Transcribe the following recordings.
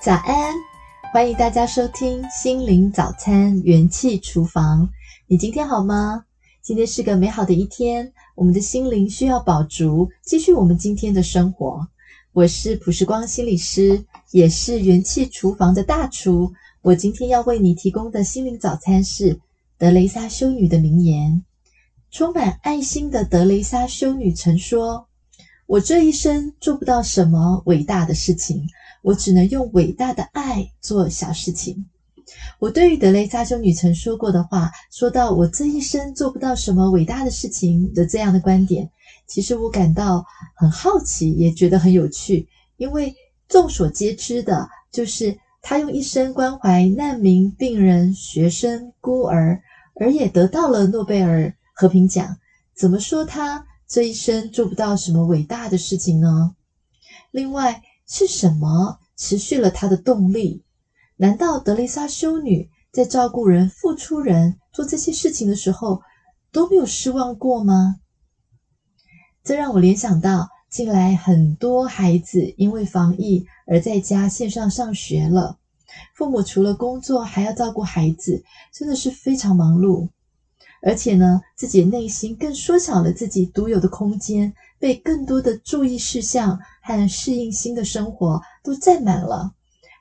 早安，欢迎大家收听心灵早餐元气厨房。你今天好吗？今天是个美好的一天，我们的心灵需要饱足，继续我们今天的生活。我是朴时光心理师，也是元气厨房的大厨。我今天要为你提供的心灵早餐是德雷莎修女的名言。充满爱心的德雷莎修女曾说：“我这一生做不到什么伟大的事情。”我只能用伟大的爱做小事情。我对于德雷莎修女曾说过的话，说到我这一生做不到什么伟大的事情的这样的观点，其实我感到很好奇，也觉得很有趣。因为众所皆知的，就是她用一生关怀难民、病人、学生、孤儿，而也得到了诺贝尔和平奖。怎么说她这一生做不到什么伟大的事情呢？另外，是什么持续了他的动力？难道德雷莎修女在照顾人、付出人、做这些事情的时候都没有失望过吗？这让我联想到，近来很多孩子因为防疫而在家线上上学了，父母除了工作还要照顾孩子，真的是非常忙碌。而且呢，自己的内心更缩小了自己独有的空间，被更多的注意事项和适应新的生活都占满了，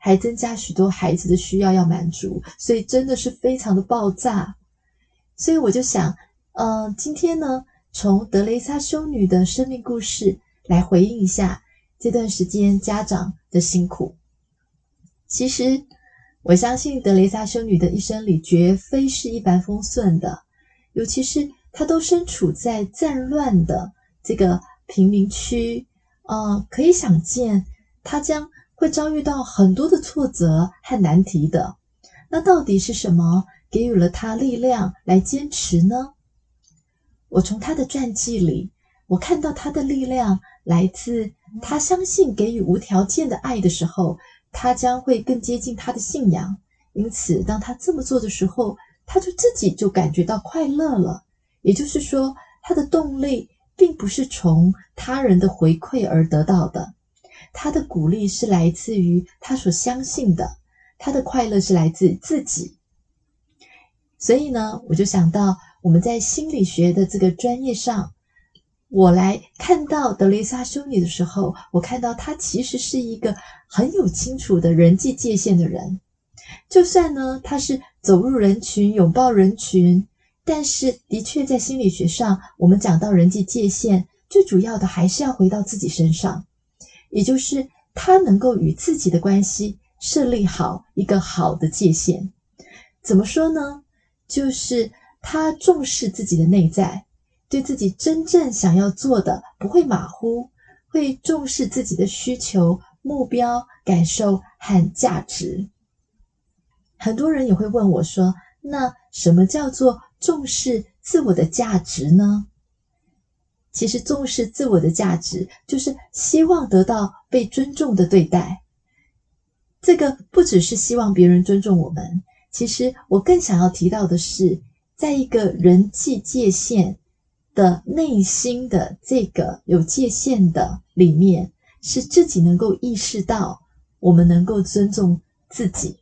还增加许多孩子的需要要满足，所以真的是非常的爆炸。所以我就想，呃，今天呢，从德雷莎修女的生命故事来回应一下这段时间家长的辛苦。其实，我相信德雷莎修女的一生里绝非是一帆风顺的。尤其是她都身处在战乱的这个贫民区，呃，可以想见他将会遭遇到很多的挫折和难题的。那到底是什么给予了他力量来坚持呢？我从他的传记里，我看到他的力量来自他相信给予无条件的爱的时候，他将会更接近他的信仰。因此，当他这么做的时候，他就自己就感觉到快乐了，也就是说，他的动力并不是从他人的回馈而得到的，他的鼓励是来自于他所相信的，他的快乐是来自自己。所以呢，我就想到我们在心理学的这个专业上，我来看到德雷莎修女的时候，我看到她其实是一个很有清楚的人际界限的人。就算呢，他是走入人群、拥抱人群，但是的确在心理学上，我们讲到人际界限，最主要的还是要回到自己身上，也就是他能够与自己的关系设立好一个好的界限。怎么说呢？就是他重视自己的内在，对自己真正想要做的不会马虎，会重视自己的需求、目标、感受和价值。很多人也会问我说：“那什么叫做重视自我的价值呢？”其实，重视自我的价值就是希望得到被尊重的对待。这个不只是希望别人尊重我们，其实我更想要提到的是，在一个人际界限的内心的这个有界限的里面，是自己能够意识到，我们能够尊重自己。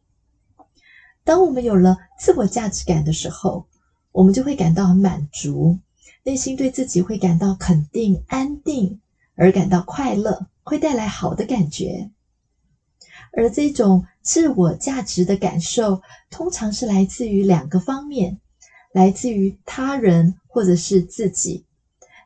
当我们有了自我价值感的时候，我们就会感到很满足，内心对自己会感到肯定、安定，而感到快乐，会带来好的感觉。而这种自我价值的感受，通常是来自于两个方面：来自于他人或者是自己。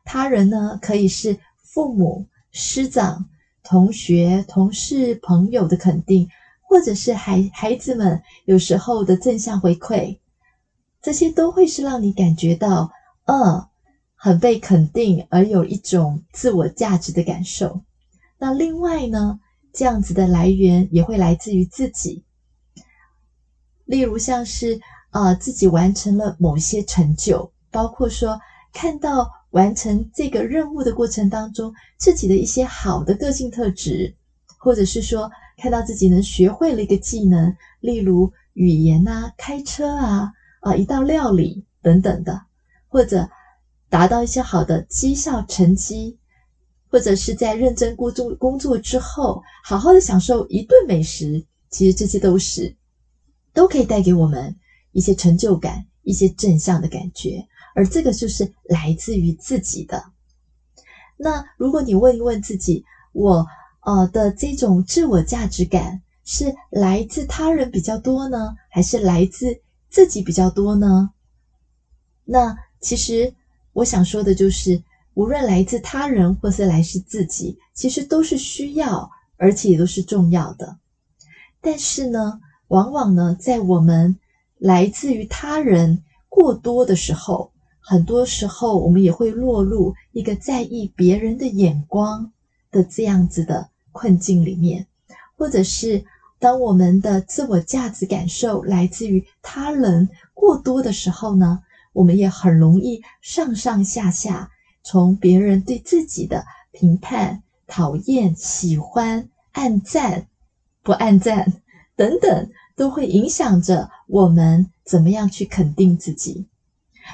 他人呢，可以是父母、师长、同学、同事、朋友的肯定。或者是孩孩子们有时候的正向回馈，这些都会是让你感觉到，呃，很被肯定，而有一种自我价值的感受。那另外呢，这样子的来源也会来自于自己，例如像是呃自己完成了某些成就，包括说看到完成这个任务的过程当中自己的一些好的个性特质，或者是说。看到自己能学会了一个技能，例如语言啊、开车啊、啊一道料理等等的，或者达到一些好的绩效成绩，或者是在认真工作工作之后，好好的享受一顿美食，其实这些都是都可以带给我们一些成就感、一些正向的感觉，而这个就是来自于自己的。那如果你问一问自己，我呃的这种自我价值感是来自他人比较多呢，还是来自自己比较多呢？那其实我想说的就是，无论来自他人或是来自自己，其实都是需要，而且也都是重要的。但是呢，往往呢，在我们来自于他人过多的时候，很多时候我们也会落入一个在意别人的眼光的这样子的困境里面，或者是当我们的自我价值感受来自于他人过多的时候呢，我们也很容易上上下下从别人对自己的评判、讨厌、喜欢、按赞。不按赞等等，都会影响着我们怎么样去肯定自己。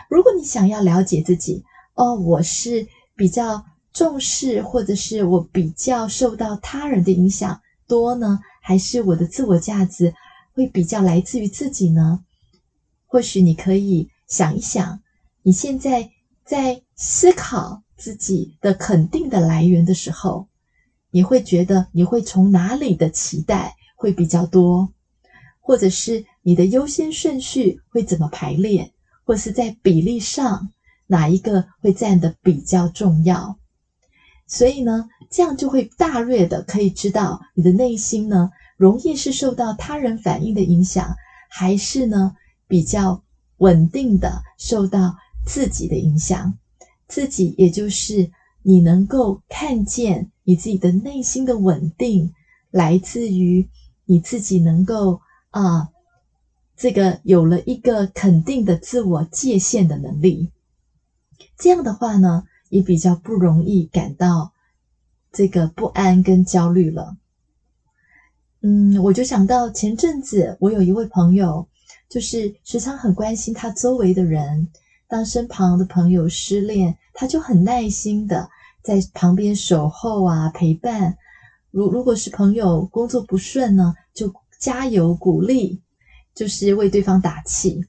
如果你想要了解自己，哦，我是比较重视，或者是我比较受到他人的影响多呢，还是我的自我价值会比较来自于自己呢？或许你可以想一想，你现在在思考自己的肯定的来源的时候。你会觉得你会从哪里的期待会比较多，或者是你的优先顺序会怎么排列，或是在比例上哪一个会占的比较重要？所以呢，这样就会大略的可以知道你的内心呢，容易是受到他人反应的影响，还是呢比较稳定的受到自己的影响？自己也就是你能够看见。你自己的内心的稳定，来自于你自己能够啊，这个有了一个肯定的自我界限的能力。这样的话呢，也比较不容易感到这个不安跟焦虑了。嗯，我就想到前阵子我有一位朋友，就是时常很关心他周围的人，当身旁的朋友失恋，他就很耐心的。在旁边守候啊，陪伴。如如果是朋友工作不顺呢，就加油鼓励，就是为对方打气。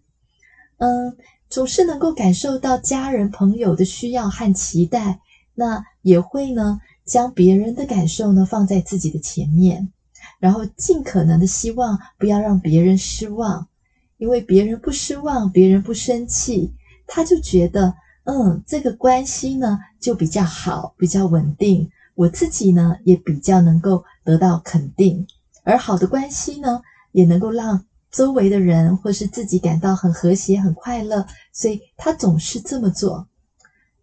嗯，总是能够感受到家人朋友的需要和期待，那也会呢将别人的感受呢放在自己的前面，然后尽可能的希望不要让别人失望，因为别人不失望，别人不生气，他就觉得。嗯，这个关系呢就比较好，比较稳定。我自己呢也比较能够得到肯定，而好的关系呢也能够让周围的人或是自己感到很和谐、很快乐。所以他总是这么做。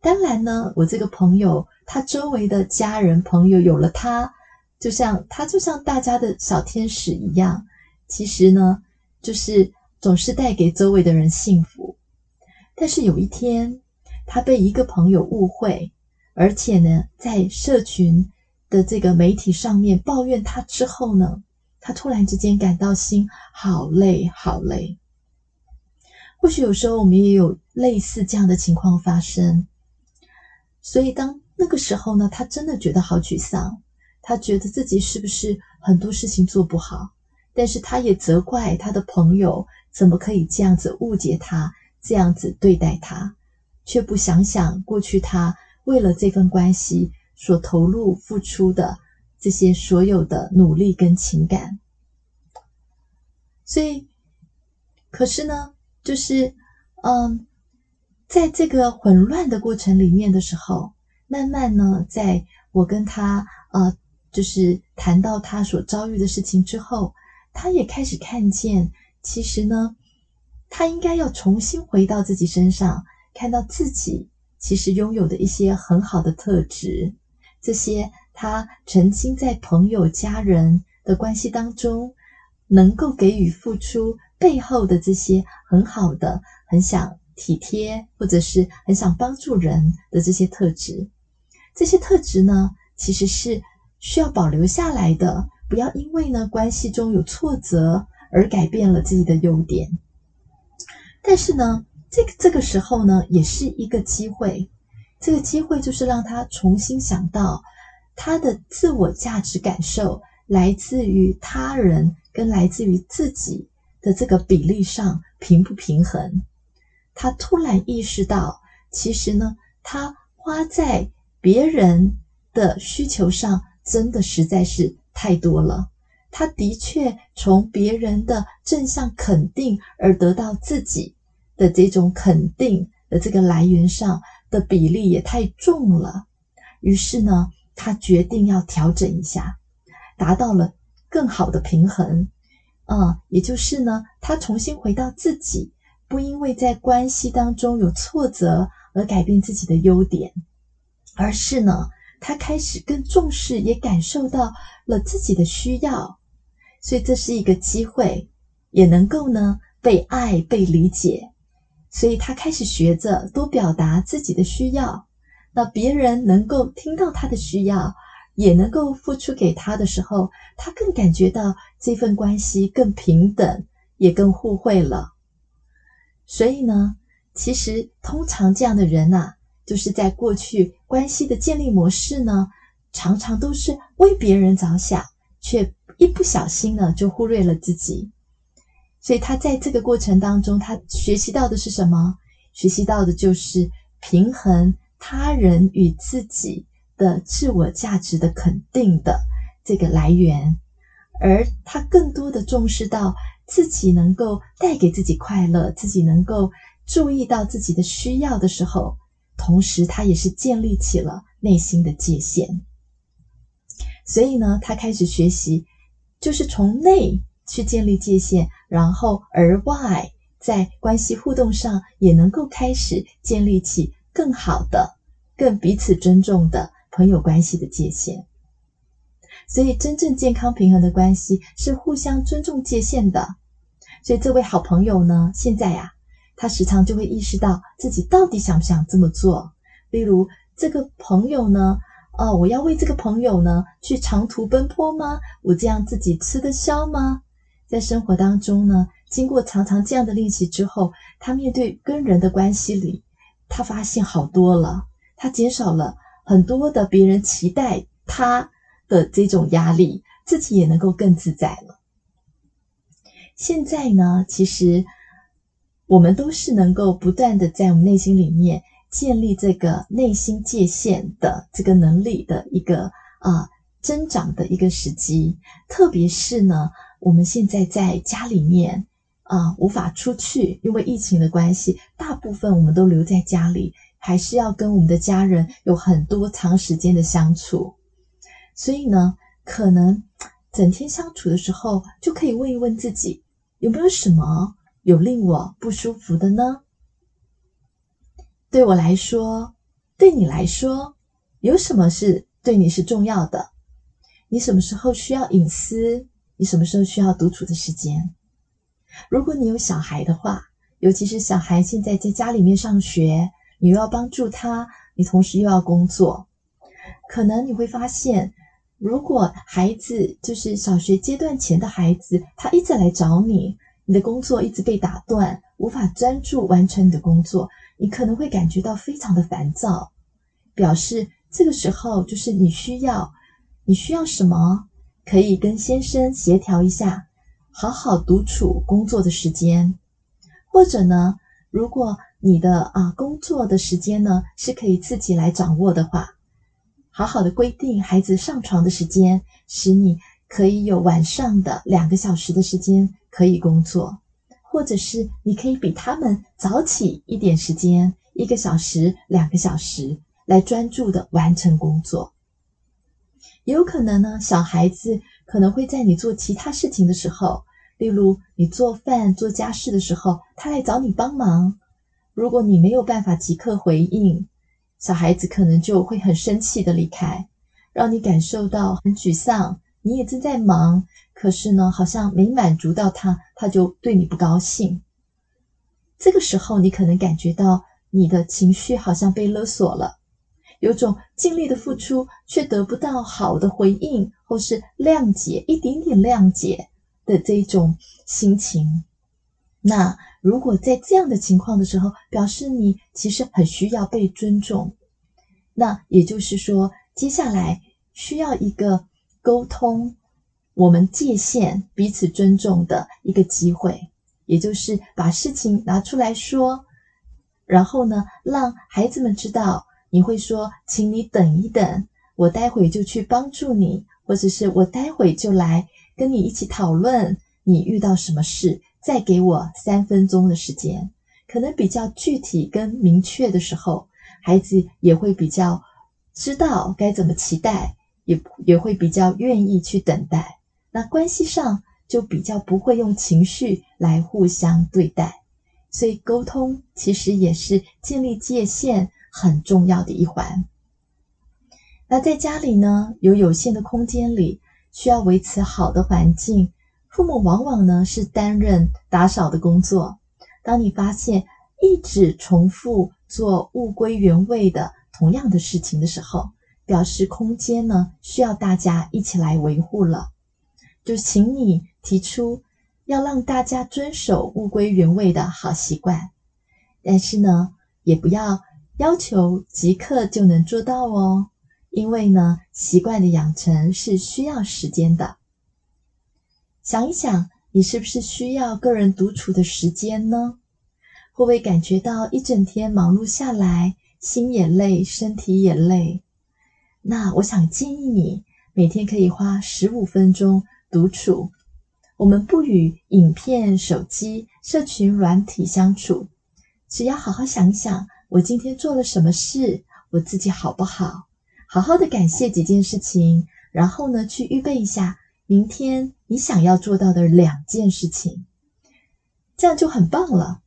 当然呢，我这个朋友他周围的家人朋友有了他，就像他就像大家的小天使一样，其实呢就是总是带给周围的人幸福。但是有一天，他被一个朋友误会，而且呢，在社群的这个媒体上面抱怨他之后呢，他突然之间感到心好累，好累。或许有时候我们也有类似这样的情况发生，所以当那个时候呢，他真的觉得好沮丧，他觉得自己是不是很多事情做不好，但是他也责怪他的朋友怎么可以这样子误解他，这样子对待他。却不想想过去他为了这份关系所投入付出的这些所有的努力跟情感，所以，可是呢，就是嗯，在这个混乱的过程里面的时候，慢慢呢，在我跟他呃，就是谈到他所遭遇的事情之后，他也开始看见，其实呢，他应该要重新回到自己身上。看到自己其实拥有的一些很好的特质，这些他曾经在朋友、家人的关系当中能够给予付出背后的这些很好的、很想体贴或者是很想帮助人的这些特质，这些特质呢，其实是需要保留下来的，不要因为呢关系中有挫折而改变了自己的优点。但是呢，这个这个时候呢，也是一个机会。这个机会就是让他重新想到，他的自我价值感受来自于他人跟来自于自己的这个比例上平不平衡。他突然意识到，其实呢，他花在别人的需求上，真的实在是太多了。他的确从别人的正向肯定而得到自己的这种肯定的这个来源上的比例也太重了。于是呢，他决定要调整一下，达到了更好的平衡。嗯，也就是呢，他重新回到自己，不因为在关系当中有挫折而改变自己的优点，而是呢，他开始更重视，也感受到了自己的需要，所以这是一个机会，也能够呢被爱、被理解，所以他开始学着多表达自己的需要。那别人能够听到他的需要，也能够付出给他的时候，他更感觉到这份关系更平等，也更互惠了。所以呢，其实通常这样的人呐，就是在过去关系的建立模式呢，常常都是为别人着想，却一不小心呢就忽略了自己。所以他在这个过程当中，他学习到的是什么？学习到的就是平衡。他人与自己的自我价值的肯定的这个来源，而他更多的重视到自己能够带给自己快乐，自己能够注意到自己的需要的时候，同时他也是建立起了内心的界限。所以呢，他开始学习，就是从内去建立界限，然后而外在关系互动上也能够开始建立起。更好的、更彼此尊重的朋友关系的界限，所以真正健康平衡的关系是互相尊重界限的。所以这位好朋友呢，现在呀，他时常就会意识到自己到底想不想这么做。例如，这个朋友呢，哦，我要为这个朋友呢去长途奔波吗？我这样自己吃得消吗？在生活当中呢，经过常常这样的练习之后，他面对跟人的关系里。他发现好多了，他减少了很多的别人期待他的这种压力，自己也能够更自在了。现在呢，其实我们都是能够不断的在我们内心里面建立这个内心界限的这个能力的一个啊、增长的一个时机，特别是呢，我们现在在家里面。啊，无法出去，因为疫情的关系，大部分我们都留在家里，还是要跟我们的家人有很多长时间的相处。所以呢，可能整天相处的时候，就可以问一问自己，有没有什么有令我不舒服的呢？对我来说，对你来说，有什么是对你是重要的？你什么时候需要隐私？你什么时候需要独处的时间？如果你有小孩的话，尤其是小孩现在在家里面上学，你又要帮助他，你同时又要工作，可能你会发现，如果孩子就是小学阶段前的孩子，他一直来找你，你的工作一直被打断，无法专注完成你的工作，你可能会感觉到非常的烦躁，表示这个时候就是你需要，你需要什么，可以跟先生协调一下。好好独处工作的时间，或者呢，如果你的啊工作的时间呢是可以自己来掌握的话，好好的规定孩子上床的时间，使你可以有晚上的两个小时的时间可以工作，或者是你可以比他们早起一点时间，一个小时、两个小时来专注的完成工作。有可能呢，小孩子。可能会在你做其他事情的时候，例如你做饭、做家事的时候，他来找你帮忙。如果你没有办法即刻回应，小孩子可能就会很生气的离开，让你感受到很沮丧。你也正在忙，可是呢，好像没满足到他，他就对你不高兴。这个时候，你可能感觉到你的情绪好像被勒索了。有种尽力的付出却得不到好的回应，或是谅解一点点谅解的这种心情。那如果在这样的情况的时候，表示你其实很需要被尊重。那也就是说，接下来需要一个沟通，我们界限彼此尊重的一个机会，也就是把事情拿出来说，然后呢，让孩子们知道你会说，请你等一等，我待会就去帮助你，或者是我待会就来跟你一起讨论你遇到什么事，再给我三分钟的时间，可能比较具体跟明确的时候，孩子也会比较知道该怎么期待，也也会比较愿意去等待。那关系上就比较不会用情绪来互相对待，所以沟通其实也是建立界限很重要的一环。那在家里呢，有有限的空间里，需要维持好的环境，父母往往呢是担任打扫的工作。当你发现一直重复做物归原位的同样的事情的时候，表示空间呢需要大家一起来维护了。就请你提出要让大家遵守物归原位的好习惯，但是呢，也不要要求即刻就能做到哦，因为呢，习惯的养成是需要时间的。想一想，你是不是需要个人独处的时间呢？会不会感觉到一整天忙碌下来，心也累，身体也累？那我想建议你每天可以花十五分钟。独处，我们不与影片、手机、社群软体相处，只要好好想想，我今天做了什么事，我自己好不好？好好的感谢几件事情，然后呢，去预备一下明天你想要做到的两件事情，这样就很棒了。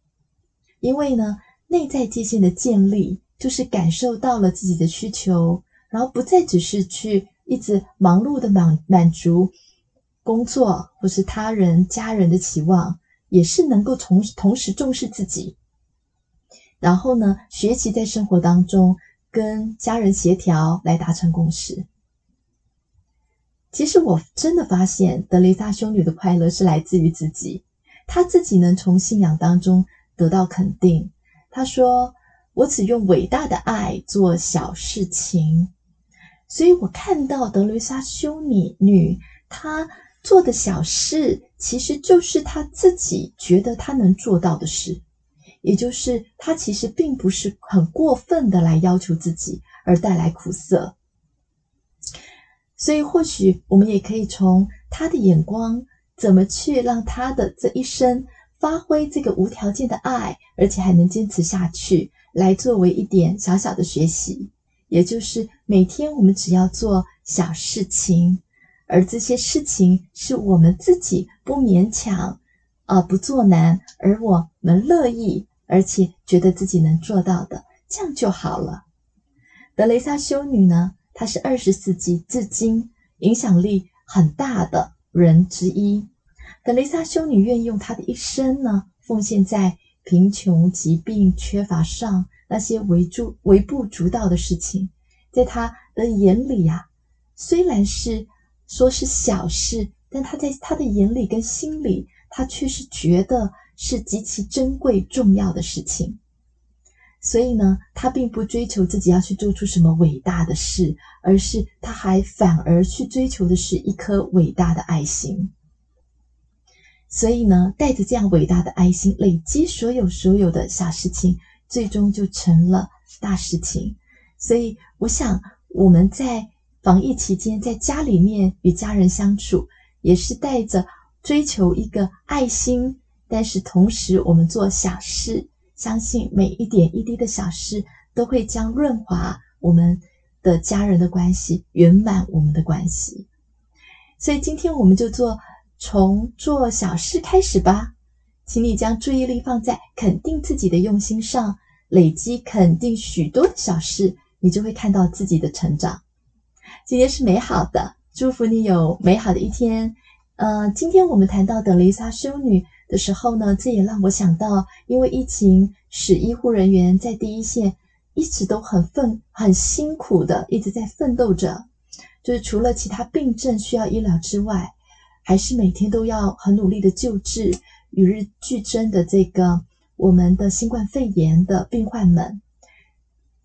因为呢，内在界限的建立，就是感受到了自己的需求，然后不再只是去一直忙碌的满满足。工作或是他人、家人的期望，也是能够同同时重视自己。然后呢，学习在生活当中跟家人协调，来达成共识。其实我真的发现，德雷莎修女的快乐是来自于自己，她自己能从信仰当中得到肯定。她说：“我只用伟大的爱做小事情。”所以我看到德雷莎修女女她。做的小事，其实就是她自己觉得她能做到的事，也就是他其实并不是很过分的来要求自己，而带来苦涩。所以，或许我们也可以从他的眼光，怎么去让他的这一生发挥这个无条件的爱，而且还能坚持下去，来作为一点小小的学习。也就是每天我们只要做小事情。而这些事情是我们自己不勉强，啊、不做难，而我们乐意，而且觉得自己能做到的，这样就好了。德雷莎修女呢，她是二十世纪至今影响力很大的人之一。德雷莎修女愿意用她的一生呢，奉献在贫穷、疾病、缺乏上那些微不微不足道的事情，在她的眼里呀、啊，虽然是。说是小事，但他在他的眼里跟心里，他却是觉得是极其珍贵重要的事情。所以呢，他并不追求自己要去做出什么伟大的事，而是他还反而去追求的是一颗伟大的爱心。所以呢，带着这样伟大的爱心，累积所有所有的小事情，最终就成了大事情。所以，我想我们在。防疫期间，在家里面与家人相处，也是带着追求一个爱心，但是同时我们做小事，相信每一点一滴的小事都会将润滑我们的家人的关系，圆满我们的关系。所以今天我们就做从做小事开始吧，请你将注意力放在肯定自己的用心上，累积肯定许多的小事，你就会看到自己的成长。今天是美好的，祝福你有美好的一天。呃，今天我们谈到德雷莎修女的时候呢，这也让我想到，因为疫情使医护人员在第一线一直都很奋、很辛苦的一直在奋斗着，就是除了其他病症需要医疗之外，还是每天都要很努力的救治与日俱增的这个我们的新冠肺炎的病患们。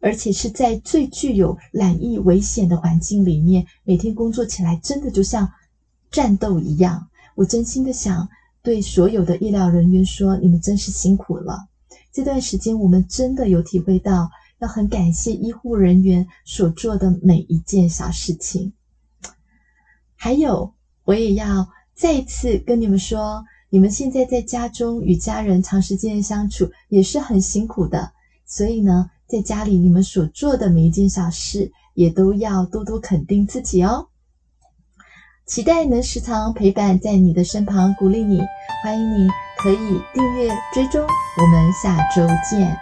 而且是在最具有染疫危险的环境里面，每天工作起来真的就像战斗一样。我真心的想对所有的医疗人员说，你们真是辛苦了。这段时间，我们真的有体会到，要很感谢医护人员所做的每一件小事情。还有，我也要再一次跟你们说，你们现在在家中与家人长时间相处也是很辛苦的，所以呢，在家里你们所做的每一件小事，也都要多多肯定自己哦。期待能时常陪伴在你的身旁，鼓励你。欢迎你可以订阅追踪，我们下周见。